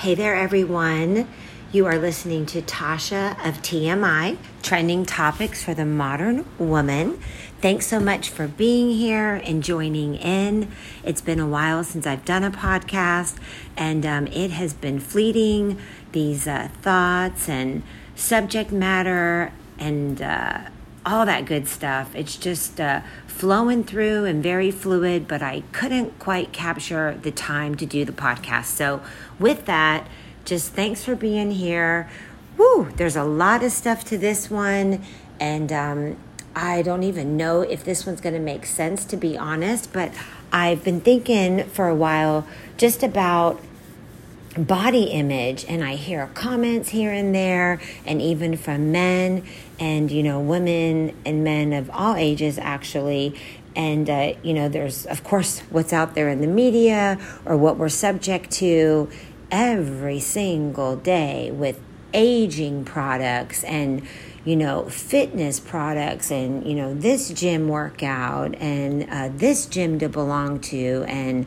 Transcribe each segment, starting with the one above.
Hey there, everyone. You are listening to Tasha of TMI, Trending Topics for the Modern Woman. Thanks so much for being here and joining in. It's been a while since I've done a podcast, and um, it has been fleeting. These uh, thoughts and subject matter and uh, all that good stuff. It's just uh, flowing through and very fluid, but I couldn't quite capture the time to do the podcast. So, with that, just thanks for being here. Woo, there's a lot of stuff to this one, and um, I don't even know if this one's going to make sense, to be honest, but I've been thinking for a while just about body image and I hear comments here and there and even from men and you know women and men of all ages actually. And uh, you know there's of course what's out there in the media or what we're subject to every single day with aging products and you know fitness products and you know this gym workout and uh, this gym to belong to and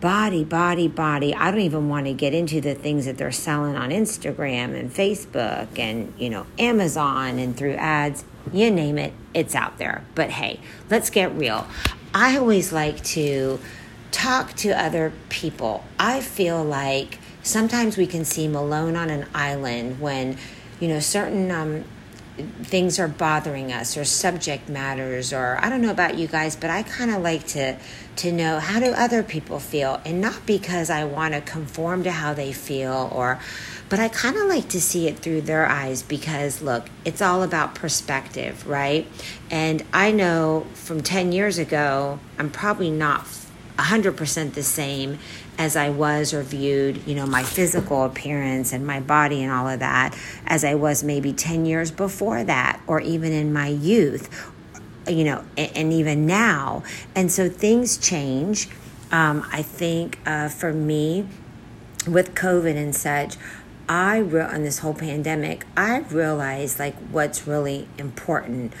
body, body, body. I don't even want to get into the things that they're selling on Instagram and Facebook and, you know, Amazon and through ads. You name it, it's out there. But hey, let's get real. I always like to talk to other people. I feel like sometimes we can seem alone on an island when, you know, certain um, things are bothering us or subject matters or I don't know about you guys, but I kind of like to to know how do other people feel and not because I want to conform to how they feel or but I kind of like to see it through their eyes because look, it's all about perspective, right? And I know from 10 years ago, I'm probably not 100% the same as I was or viewed, you know, my physical appearance and my body and all of that as I was maybe 10 years before that or even in my youth, you know, and, and even now. And so things change. Um, I think uh, for me, with COVID and such, I re- on this whole pandemic, I realized like what's really important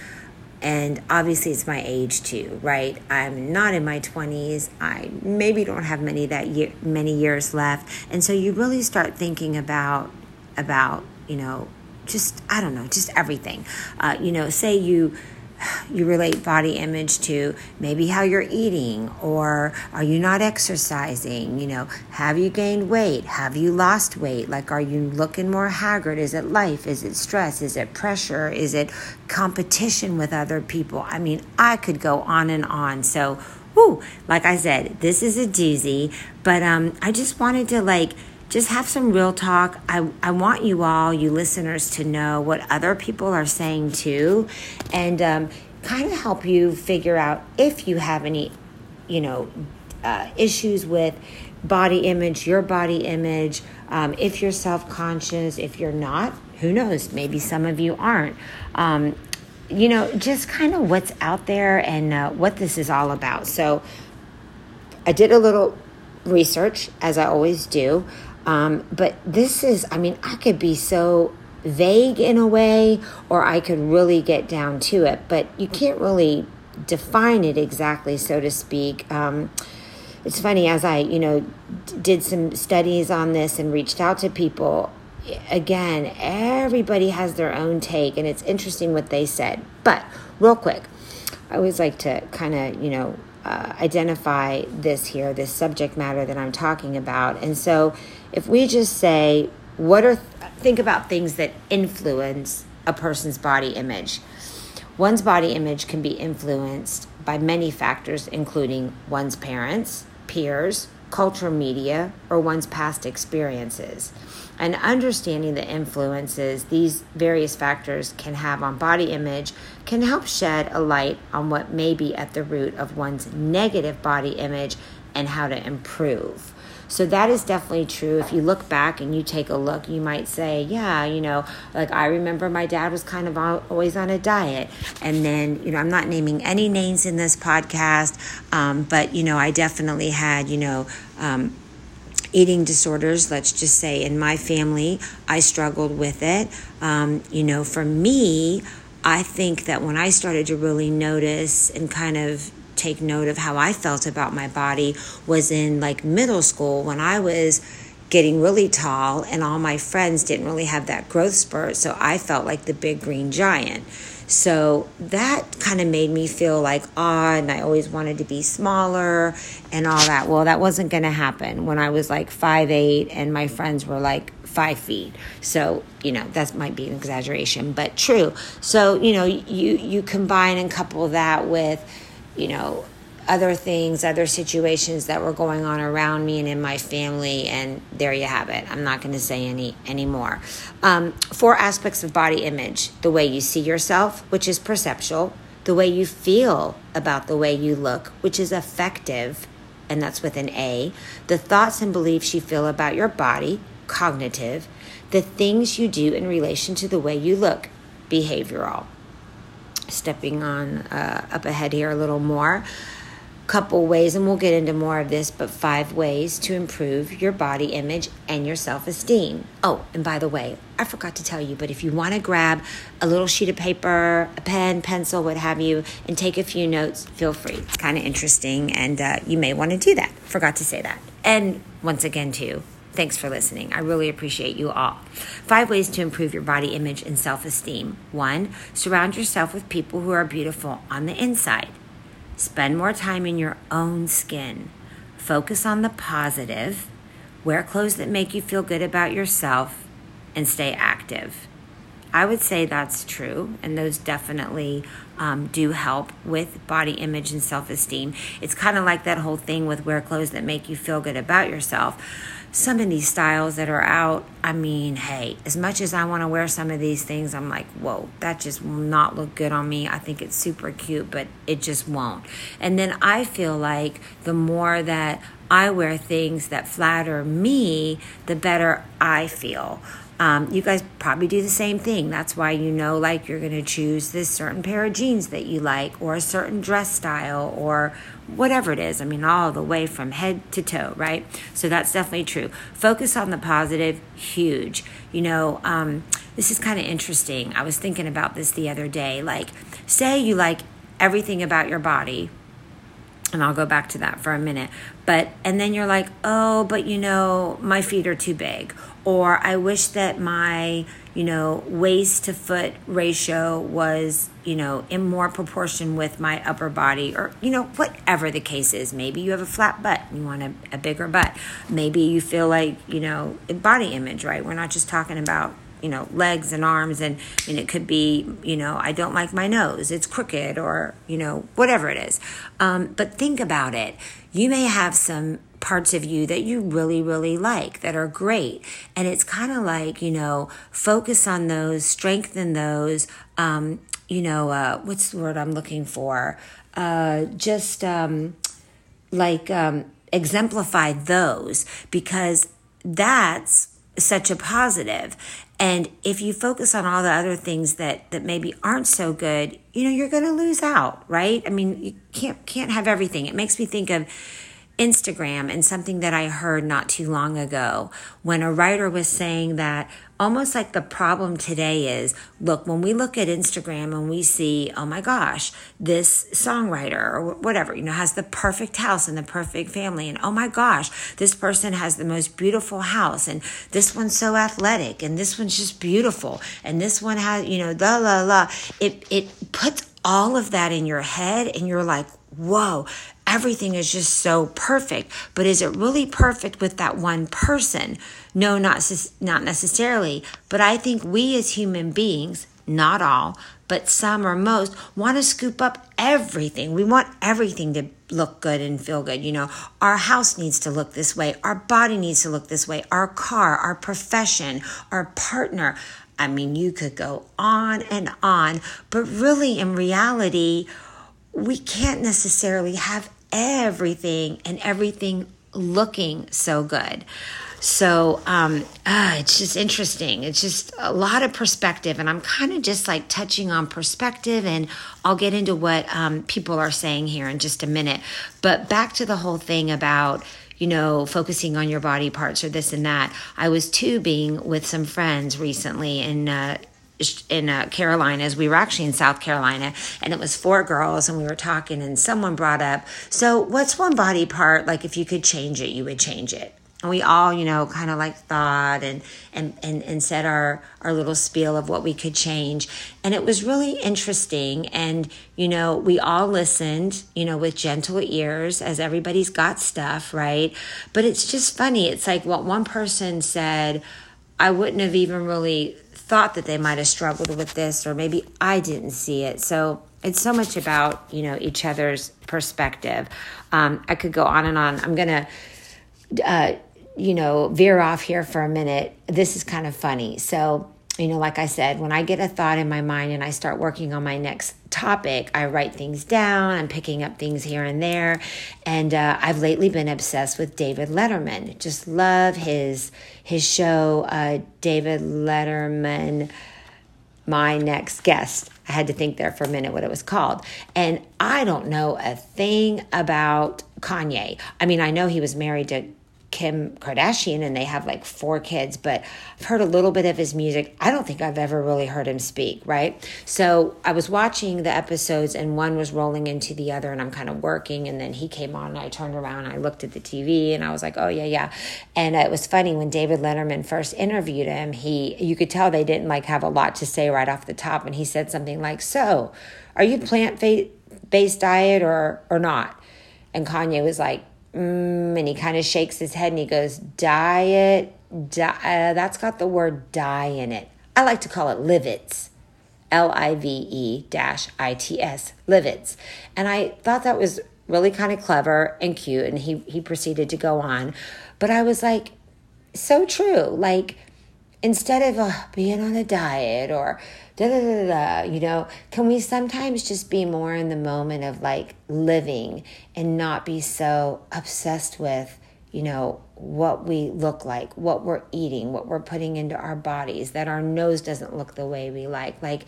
and obviously it's my age too right? I'm not in my 20s i maybe don't have many that year many years left. And so you really start thinking about about you know just i don't know just everything. Uh, you know say you you relate body image to maybe how you're eating or are you not exercising? You know have you gained weight? Have you lost weight? Like are you looking more haggard? Is it life? Is it stress? Is it pressure? Is it competition with other people? I mean i could go on and on. So whoo like i said this is a doozy but um i just wanted to like just have some real talk. I, I want you all, you listeners, to know what other people are saying too, and um, kind of help you figure out if you have any, you know, uh, issues with body image, your body image, um, if you're self conscious, if you're not, who knows? Maybe some of you aren't. Um, you know, just kind of what's out there and uh, what this is all about. So, I did a little research, as I always do. Um, but this is, I mean, I could be so vague in a way, or I could really get down to it, but you can't really define it exactly, so to speak. Um, it's funny as I, you know, d- did some studies on this and reached out to people. Again, everybody has their own take, and it's interesting what they said. But real quick, I always like to kind of, you know, uh, identify this here, this subject matter that I'm talking about. And so, if we just say, what are, think about things that influence a person's body image. One's body image can be influenced by many factors, including one's parents, peers, cultural media, or one's past experiences. And understanding the influences these various factors can have on body image can help shed a light on what may be at the root of one's negative body image and how to improve. So that is definitely true. If you look back and you take a look, you might say, yeah, you know, like I remember my dad was kind of always on a diet. And then, you know, I'm not naming any names in this podcast, um, but, you know, I definitely had, you know, um, eating disorders, let's just say in my family, I struggled with it. Um, you know, for me, I think that when I started to really notice and kind of take note of how I felt about my body was in like middle school when I was getting really tall, and all my friends didn't really have that growth spurt. So I felt like the big green giant. So that kind of made me feel like odd, and I always wanted to be smaller and all that. Well, that wasn't going to happen when I was like five eight, and my friends were like five feet. So you know that might be an exaggeration, but true. So you know you you combine and couple that with you know other things, other situations that were going on around me and in my family, and there you have it. I'm not going to say any anymore. Um, four aspects of body image: the way you see yourself, which is perceptual; the way you feel about the way you look, which is affective, and that's with an A; the thoughts and beliefs you feel about your body, cognitive; the things you do in relation to the way you look, behavioral. Stepping on uh, up ahead here a little more couple ways, and we'll get into more of this, but five ways to improve your body image and your self esteem. Oh, and by the way, I forgot to tell you, but if you want to grab a little sheet of paper, a pen, pencil, what have you, and take a few notes, feel free. It's kind of interesting, and uh, you may want to do that. Forgot to say that. And once again, too, Thanks for listening. I really appreciate you all. Five ways to improve your body image and self esteem. One, surround yourself with people who are beautiful on the inside. Spend more time in your own skin. Focus on the positive. Wear clothes that make you feel good about yourself and stay active. I would say that's true, and those definitely um, do help with body image and self esteem. It's kind of like that whole thing with wear clothes that make you feel good about yourself some of these styles that are out, I mean, hey, as much as I want to wear some of these things, I'm like, whoa, that just will not look good on me. I think it's super cute, but it just won't. And then I feel like the more that I wear things that flatter me, the better I feel. Um, you guys probably do the same thing. That's why you know, like, you're going to choose this certain pair of jeans that you like, or a certain dress style, or whatever it is. I mean, all the way from head to toe, right? So that's definitely true. Focus on the positive, huge. You know, um, this is kind of interesting. I was thinking about this the other day. Like, say you like everything about your body, and I'll go back to that for a minute. But, and then you're like, oh, but you know, my feet are too big, or I wish that my, you know, waist to foot ratio was, you know, in more proportion with my upper body, or, you know, whatever the case is. Maybe you have a flat butt, you want a, a bigger butt. Maybe you feel like, you know, body image, right? We're not just talking about you know legs and arms and and it could be you know i don't like my nose it's crooked or you know whatever it is um, but think about it you may have some parts of you that you really, really like that are great. And it's kind of like, you know, focus on those, strengthen those. Um, you know, uh, what's the word I'm looking for? Uh, just um, like um, exemplify those because that's such a positive. And if you focus on all the other things that that maybe aren't so good, you know, you're going to lose out, right? I mean, you can't can't have everything. It makes me think of Instagram and something that I heard not too long ago when a writer was saying that almost like the problem today is look, when we look at Instagram and we see, oh my gosh, this songwriter or whatever, you know, has the perfect house and the perfect family. And oh my gosh, this person has the most beautiful house. And this one's so athletic. And this one's just beautiful. And this one has, you know, la, la, la. It, it puts all of that in your head and you're like, whoa, everything is just so perfect. But is it really perfect with that one person? No, not, not necessarily. But I think we as human beings, not all, but some or most, want to scoop up everything. We want everything to look good and feel good. You know, our house needs to look this way, our body needs to look this way, our car, our profession, our partner. I mean, you could go on and on, but really, in reality, we can't necessarily have everything and everything looking so good. So um, uh, it's just interesting. It's just a lot of perspective, and I'm kind of just like touching on perspective, and I'll get into what um, people are saying here in just a minute. But back to the whole thing about you know, focusing on your body parts or this and that. I was tubing with some friends recently, and uh, in uh, Carolinas. We were actually in South Carolina, and it was four girls, and we were talking, and someone brought up, "So, what's one body part like if you could change it, you would change it?" and we all you know kind of like thought and and and, and said our our little spiel of what we could change and it was really interesting and you know we all listened you know with gentle ears as everybody's got stuff right but it's just funny it's like what one person said i wouldn't have even really thought that they might have struggled with this or maybe i didn't see it. So it's so much about you know each other's perspective. Um, i could go on and on. I'm gonna uh, you know, veer off here for a minute, this is kind of funny. So, you know, like I said, when I get a thought in my mind and I start working on my next topic, I write things down. I'm picking up things here and there. And uh, I've lately been obsessed with David Letterman. Just love his his show, uh, David Letterman. My next guest. I had to think there for a minute what it was called. And I don't know a thing about Kanye. I mean, I know he was married to Kim Kardashian and they have like four kids, but I've heard a little bit of his music. I don't think I've ever really heard him speak, right? So I was watching the episodes and one was rolling into the other and I'm kind of working and then he came on and I turned around and I looked at the TV and I was like, "Oh yeah, yeah." And it was funny when David Letterman first interviewed him, he you could tell they didn't like have a lot to say right off the top and he said something like, "So, are you plant-based diet or or not?" And Kanye was like, mm, and he kind of shakes his head and he goes, diet, di- uh, that's got the word die in it. I like to call it livets. L I V E dash I T S, livets. And I thought that was really kind of clever and cute. And he, he proceeded to go on. But I was like, so true. Like, instead of uh, being on a diet or da da da da, you know, can we sometimes just be more in the moment of like living and not be so obsessed with, you know, what we look like, what we're eating, what we're putting into our bodies, that our nose doesn't look the way we like. Like,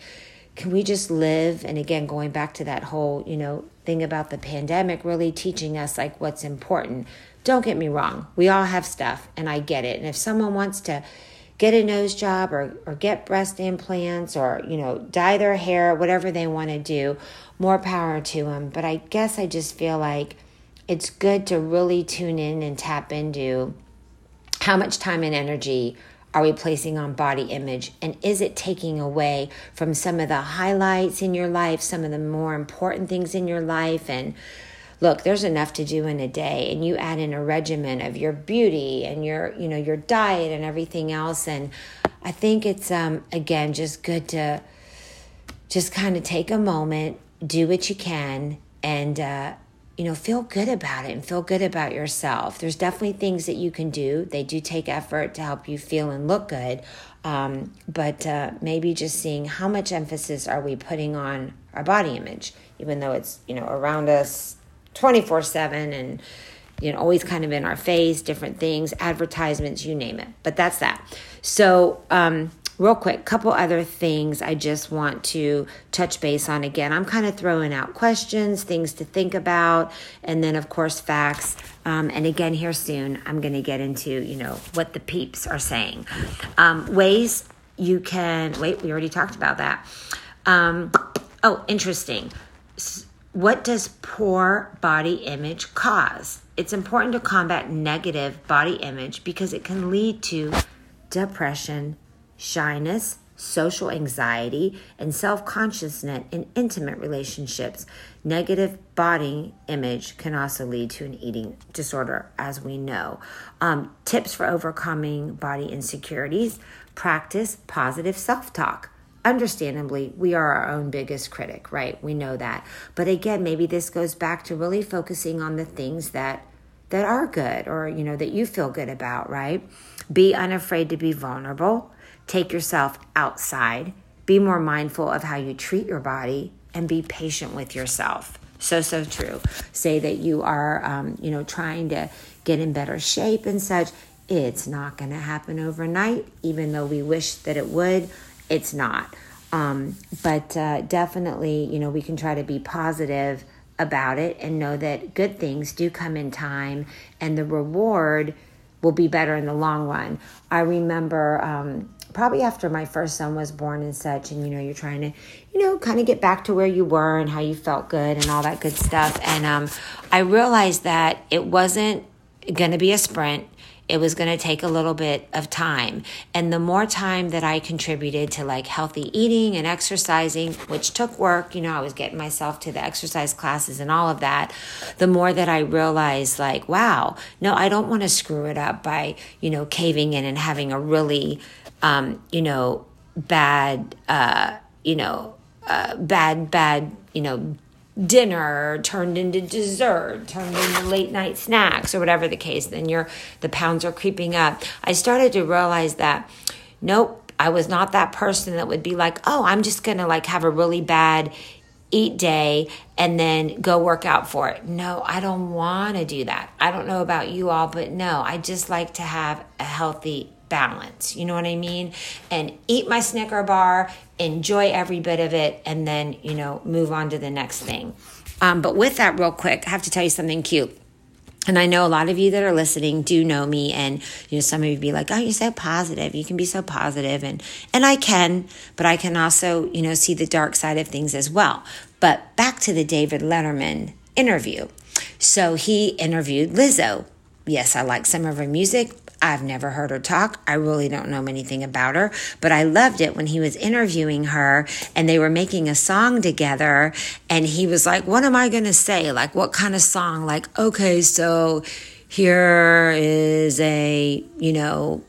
can we just live? And again, going back to that whole, you know, thing about the pandemic really teaching us like what's important. Don't get me wrong, we all have stuff, and I get it. And if someone wants to, get a nose job or, or get breast implants or, you know, dye their hair, whatever they want to do, more power to them. But I guess I just feel like it's good to really tune in and tap into how much time and energy are we placing on body image and is it taking away from some of the highlights in your life some of the more important things in your life and look there's enough to do in a day and you add in a regimen of your beauty and your you know your diet and everything else and i think it's um again just good to just kind of take a moment do what you can and uh you know, feel good about it and feel good about yourself. There's definitely things that you can do. They do take effort to help you feel and look good. Um, but uh, maybe just seeing how much emphasis are we putting on our body image, even though it's, you know, around us 24 7 and you know always kind of in our face different things advertisements you name it. But that's that. So um real quick couple other things i just want to touch base on again. I'm kind of throwing out questions things to think about and then of course facts. Um, and again here soon i'm going to get into you know what the peeps are saying. Um, ways you can wait we already talked about that. Um, oh interesting what does poor body image cause? It's important to combat negative body image because it can lead to depression, shyness, social anxiety, and self consciousness in intimate relationships. Negative body image can also lead to an eating disorder, as we know. Um, tips for overcoming body insecurities practice positive self talk understandably, we are our own biggest critic, right? We know that. But again, maybe this goes back to really focusing on the things that that are good or you know that you feel good about, right? Be unafraid to be vulnerable. Take yourself outside. Be more mindful of how you treat your body and be patient with yourself. So so true. Say that you are um, you know trying to get in better shape and such. It's not going to happen overnight, even though we wish that it would it's not. Um, but uh, definitely, you know, we can try to be positive about it and know that good things do come in time and the reward will be better in the long run. I remember um, probably after my first son was born and such, and you know, you're trying to, you know, kind of get back to where you were and how you felt good and all that good stuff. And um, I realized that it wasn't going to be a sprint it was going to take a little bit of time. And the more time that I contributed to like healthy eating and exercising, which took work, you know, I was getting myself to the exercise classes and all of that, the more that I realized, like, wow, no, I don't want to screw it up by, you know, caving in and having a really, um, you know, bad, uh, you know, uh, bad, bad, you know, dinner turned into dessert, turned into late night snacks or whatever the case, then your the pounds are creeping up. I started to realize that nope, I was not that person that would be like, "Oh, I'm just to like have a really bad eat day and then go work out for it." No, I don't want to do that. I don't know about you all, but no, I just like to have a healthy balance. You know what I mean? And eat my Snicker bar, enjoy every bit of it, and then, you know, move on to the next thing. Um, but with that, real quick, I have to tell you something cute. And I know a lot of you that are listening do know me, and you know some of you be like, "Oh, you're so positive. You can be so positive," and and I can, but I can also you know see the dark side of things as well. But back to the David Letterman interview. So he interviewed Lizzo. Yes, I like some of her music, I've never heard her talk. I really don't know anything about her, but I loved it when he was interviewing her and they were making a song together. And he was like, What am I going to say? Like, what kind of song? Like, okay, so here is a, you know,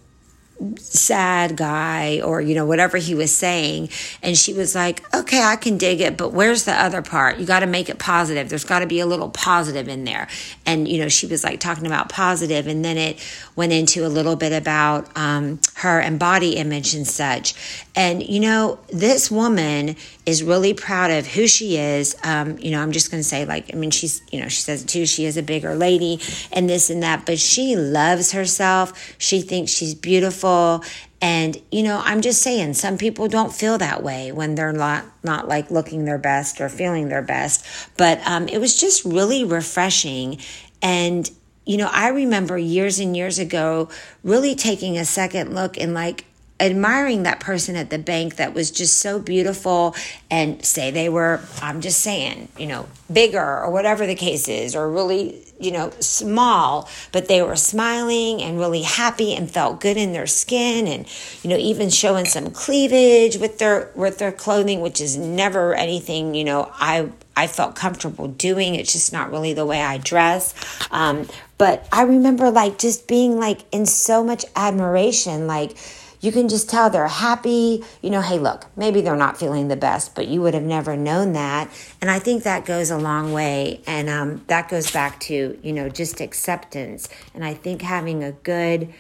sad guy or you know whatever he was saying. And she was like okay i can dig it but where's the other part? You got to make it positive. There's got to be a little positive in there. And you know she was like talking about positive and then it went into a little bit about um, her and body image and such. And you know this woman is really proud of who she is. Um, you know i'm just going to say like i mean she's you know she says it too she is a bigger lady and this and that but she loves herself. She thinks she's beautiful people. And, you know, I'm just saying, some people don't feel that way when they're not, not like looking their best or feeling their best. But um, it was just really refreshing. And, you know, I remember years and years ago really taking a second look and like admiring that person at the bank that was just so beautiful and say they were, I'm just saying, you know, bigger or whatever the case is, or really, you know, small, but they were smiling and really happy and felt good in their skin and, you know, even showing some cleavage with their, with their clothing, which is never anything, you know, I, I felt comfortable doing. It's just not really the way I dress. Um, but I remember like just being like in so much admiration, like, you can just tell they're happy. You know, hey, look, maybe they're not feeling the best, but you would have never known that. And I think that goes a long way. And um, that goes back to, you know, just acceptance. And I think having a good,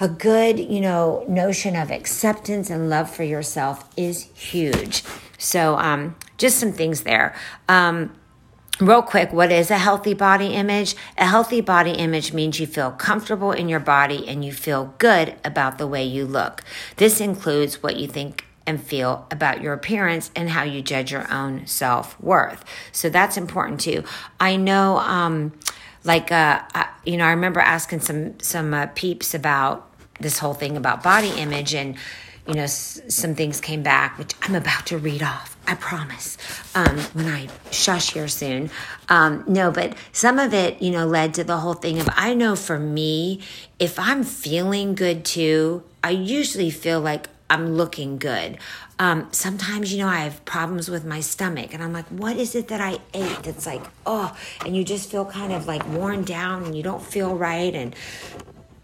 a good, you know, notion of acceptance and love for yourself is huge. So, um, just some things there. Um, Real quick, what is a healthy body image? A healthy body image means you feel comfortable in your body and you feel good about the way you look. This includes what you think and feel about your appearance and how you judge your own self worth. So that's important too. I know, um, like, uh, I, you know, I remember asking some some uh, peeps about this whole thing about body image, and you know, s- some things came back, which I'm about to read off. I promise. Um, when I shush here soon. Um, no, but some of it, you know, led to the whole thing of I know for me, if I'm feeling good too, I usually feel like I'm looking good. Um, sometimes, you know, I have problems with my stomach, and I'm like, what is it that I ate that's like, oh, and you just feel kind of like worn down and you don't feel right. And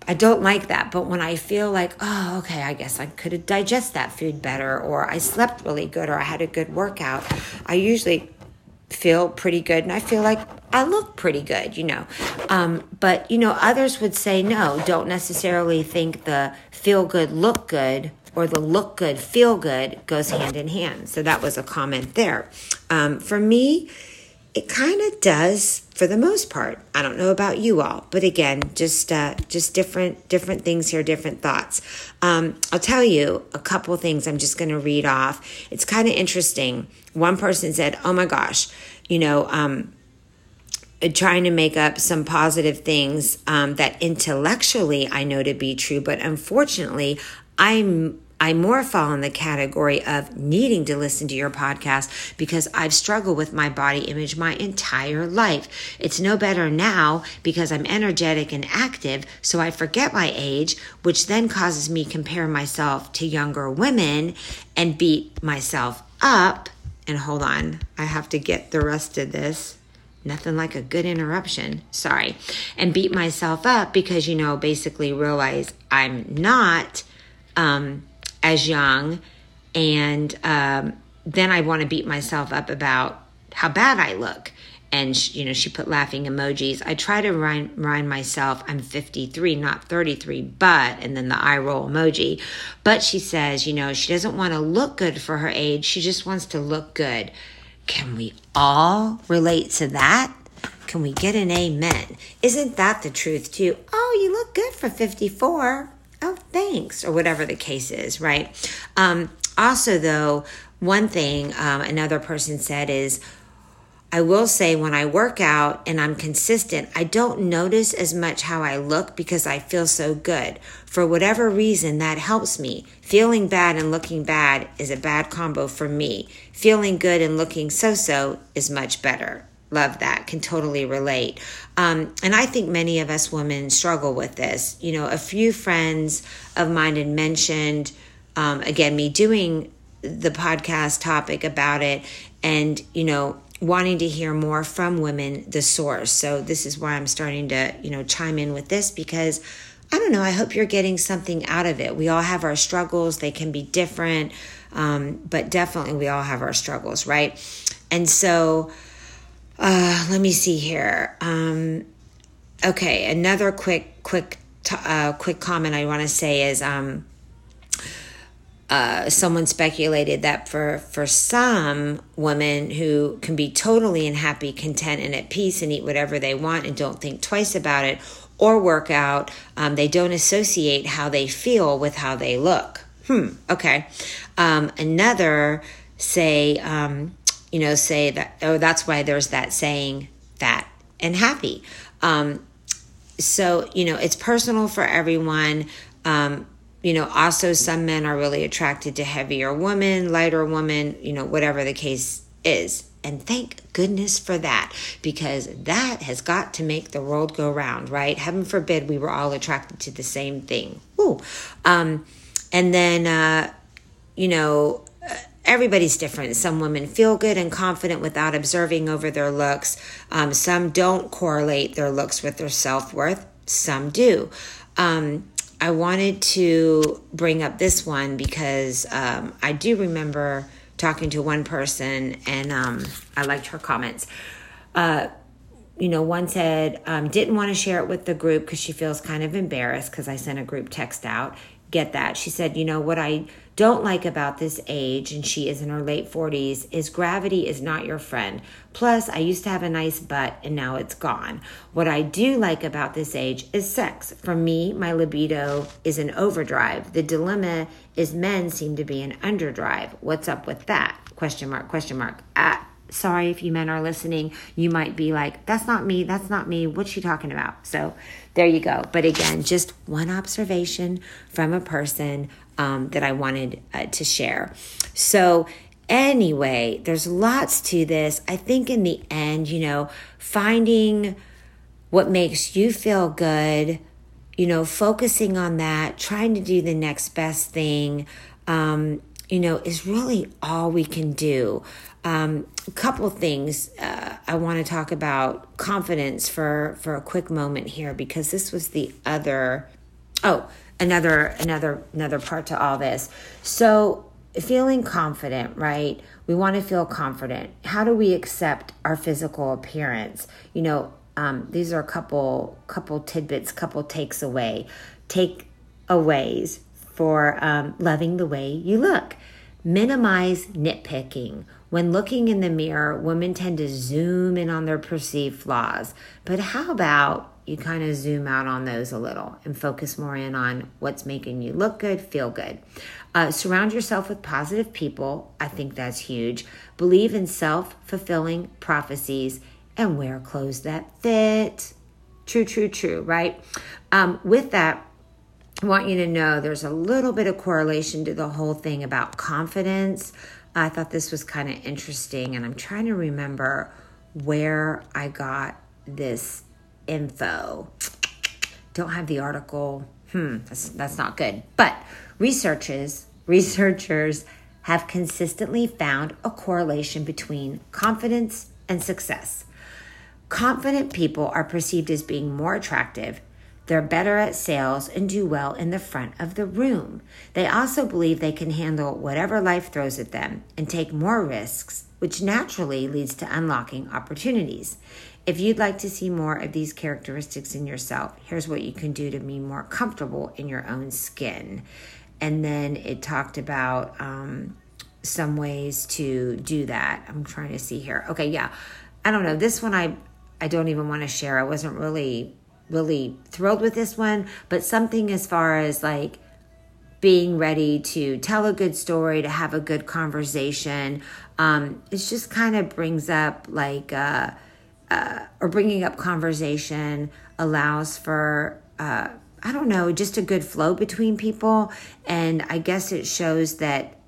I don't like that. But when I feel like, oh, okay, I guess I could digest that food better, or I slept really good, or I had a good workout, I usually feel pretty good and I feel like I look pretty good, you know. Um, but, you know, others would say no, don't necessarily think the feel good, look good or the look good, feel good goes hand in hand. So that was a comment there. Um, for me, it kind of does for the most part. I don't know about you all, but again, just uh, just different different things here, different thoughts. Um, I'll tell you a couple things. I'm just going to read off. It's kind of interesting. One person said, "Oh my gosh, you know." Um, trying to make up some positive things um, that intellectually I know to be true, but unfortunately, I'm I more fall in the category of needing to listen to your podcast because I've struggled with my body image my entire life. It's no better now because I'm energetic and active, so I forget my age, which then causes me compare myself to younger women and beat myself up. And hold on, I have to get the rest of this. Nothing like a good interruption. Sorry. And beat myself up because, you know, basically realize I'm not um, as young. And um, then I want to beat myself up about how bad I look. And, she, you know, she put laughing emojis. I try to remind, remind myself I'm 53, not 33, but, and then the eye roll emoji. But she says, you know, she doesn't want to look good for her age. She just wants to look good. Can we all relate to that? Can we get an amen? Isn't that the truth too? Oh, you look good for 54. Oh, thanks, or whatever the case is, right? Um, also, though, one thing um, another person said is, I will say when I work out and I'm consistent, I don't notice as much how I look because I feel so good. For whatever reason, that helps me. Feeling bad and looking bad is a bad combo for me. Feeling good and looking so so is much better. Love that. Can totally relate. Um, and I think many of us women struggle with this. You know, a few friends of mine had mentioned, um, again, me doing the podcast topic about it and, you know, wanting to hear more from women, the source. So this is why I'm starting to, you know, chime in with this because I don't know, I hope you're getting something out of it. We all have our struggles, they can be different, um, but definitely we all have our struggles, right? And so, uh, let me see here. Um, okay, another quick, quick, t- uh, quick comment I want to say is, um, uh, someone speculated that for for some women who can be totally unhappy, content, and at peace, and eat whatever they want and don't think twice about it, or work out, um, they don't associate how they feel with how they look. Hmm. Okay. Um, another say, um, you know, say that. Oh, that's why there's that saying, fat and happy. Um, so you know, it's personal for everyone. Um, you know, also some men are really attracted to heavier women, lighter women, you know, whatever the case is. And thank goodness for that, because that has got to make the world go round, right? Heaven forbid we were all attracted to the same thing. Ooh. Um, and then, uh, you know, everybody's different. Some women feel good and confident without observing over their looks. Um, some don't correlate their looks with their self worth. Some do. Um, I wanted to bring up this one because um, I do remember talking to one person and um, I liked her comments. Uh, you know, one said, um, didn't want to share it with the group because she feels kind of embarrassed because I sent a group text out. Get that. She said, you know, what I don't like about this age, and she is in her late 40s, is gravity is not your friend. Plus, I used to have a nice butt and now it's gone. What I do like about this age is sex. For me, my libido is an overdrive. The dilemma is men seem to be an underdrive. What's up with that? Question mark, question mark. Ah, sorry if you men are listening. You might be like, that's not me, that's not me. What's she talking about? So there you go. But again, just one observation from a person um, that I wanted uh, to share. So, anyway, there's lots to this. I think in the end, you know, finding what makes you feel good, you know, focusing on that, trying to do the next best thing, um, you know, is really all we can do. Um, a couple things uh, I want to talk about confidence for for a quick moment here because this was the other. Oh, another another another part to all this. So feeling confident, right? We want to feel confident. How do we accept our physical appearance? You know, um, these are a couple couple tidbits, couple takes away, take aways for um, loving the way you look. Minimize nitpicking. When looking in the mirror, women tend to zoom in on their perceived flaws. But how about you kind of zoom out on those a little and focus more in on what's making you look good, feel good. Uh, surround yourself with positive people. I think that's huge. Believe in self fulfilling prophecies and wear clothes that fit. True, true, true, right? Um, with that, I want you to know there's a little bit of correlation to the whole thing about confidence. I thought this was kind of interesting, and I'm trying to remember where I got this info. Don't have the article. Hmm, that's, that's not good. But researchers, researchers have consistently found a correlation between confidence and success. Confident people are perceived as being more attractive. They're better at sales and do well in the front of the room. They also believe they can handle whatever life throws at them and take more risks, which naturally leads to unlocking opportunities. If you'd like to see more of these characteristics in yourself, here's what you can do to be more comfortable in your own skin. And then it talked about um, some ways to do that. I'm trying to see here. Okay, yeah. I don't know. This one I I don't even want to share. I wasn't really really thrilled with this one, but something as far as like being ready to tell a good story, to have a good conversation. Um, it just kind of brings up like uh, uh, or bringing up conversation allows for uh, I don't know, just a good flow between people, and I guess it shows that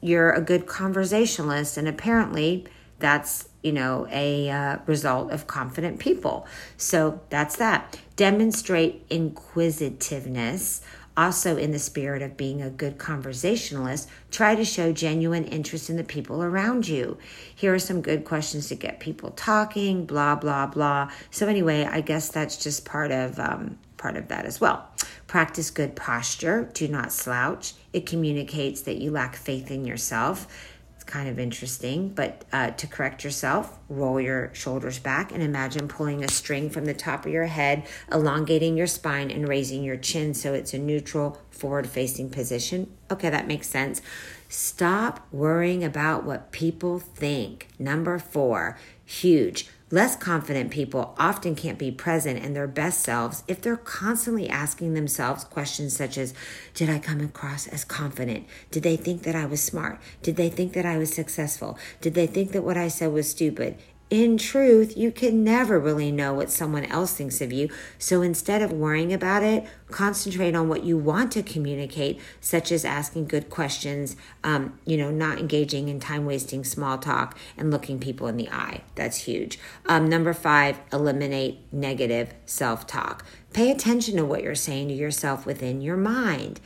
you're a good conversationalist, and apparently that's you know a uh, result of confident people. So that's that. Demonstrate inquisitiveness also, in the spirit of being a good conversationalist, try to show genuine interest in the people around you. Here are some good questions to get people talking, blah, blah, blah. So, anyway, I guess that's just part of. Um, part of that as well. Practice good posture. Do not slouch. It communicates that you lack faith in yourself kind of interesting. But uh, to correct yourself, roll your shoulders back and imagine pulling a string from the top of your head, elongating your spine and raising your chin so it's a neutral forward facing position. Okay, that makes sense. Stop worrying about what people think. Number four, huge. Less confident people often can't be present in their best selves if they're constantly asking themselves questions such as Did I come across as confident? Did they think that I was smart? Did they think that I was successful? Did they think that what I said was stupid? In truth, you can never really know what someone else thinks of you. So instead of worrying about it, concentrate on what you want to communicate, such as asking good questions, um, you know, not engaging in time wasting small talk and looking people in the eye. That's huge. Um, number five, eliminate negative self talk. Pay attention to what you're saying to yourself within your mind.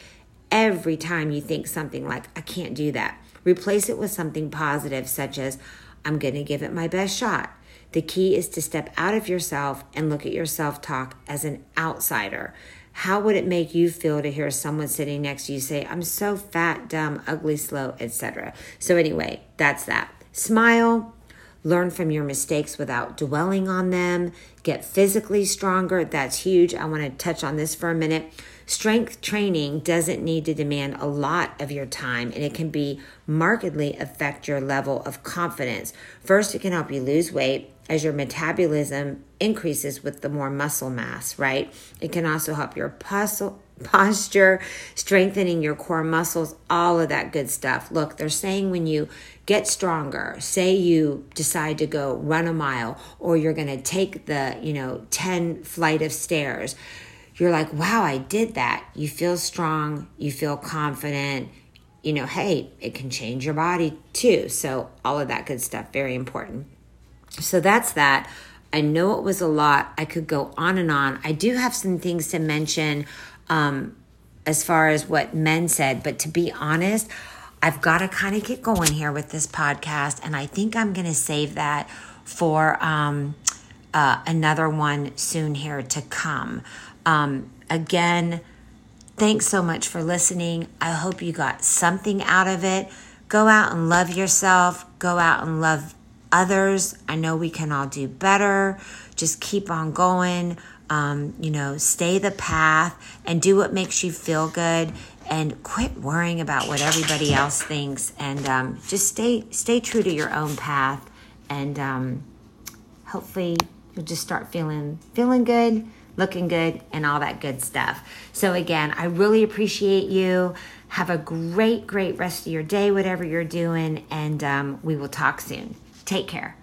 Every time you think something like, I can't do that, replace it with something positive, such as, I'm going to give it my best shot. The key is to step out of yourself and look at your self talk as an outsider. How would it make you feel to hear someone sitting next to you say, I'm so fat, dumb, ugly, slow, etc.? So, anyway, that's that. Smile, learn from your mistakes without dwelling on them, get physically stronger. That's huge. I want to touch on this for a minute. Strength training doesn't need to demand a lot of your time and it can be markedly affect your level of confidence. First, it can help you lose weight as your metabolism increases with the more muscle mass, right? It can also help your muscle posture, strengthening your core muscles, all of that good stuff. Look, they're saying when you get stronger, say you decide to go run a mile or you're going to take the, you know, 10 flight of stairs, you're like, wow, I did that. You feel strong, you feel confident. You know, hey, it can change your body too. So, all of that good stuff, very important. So, that's that. I know it was a lot. I could go on and on. I do have some things to mention um, as far as what men said, but to be honest, I've got to kind of get going here with this podcast, and I think I'm going to save that for um, uh, another one soon here to come. Um, again, thanks so much for listening. I hope you got something out of it. Go out and love yourself, go out and love others. I know we can all do better. Just keep on going. Um, you know, stay the path and do what makes you feel good and quit worrying about what everybody else thinks and um, just stay stay true to your own path and um, hopefully you'll just start feeling feeling good looking good, and all that good stuff. So, again, I really appreciate you. Have a great, great rest of your day, whatever you're doing, and um, we will talk soon. Take care.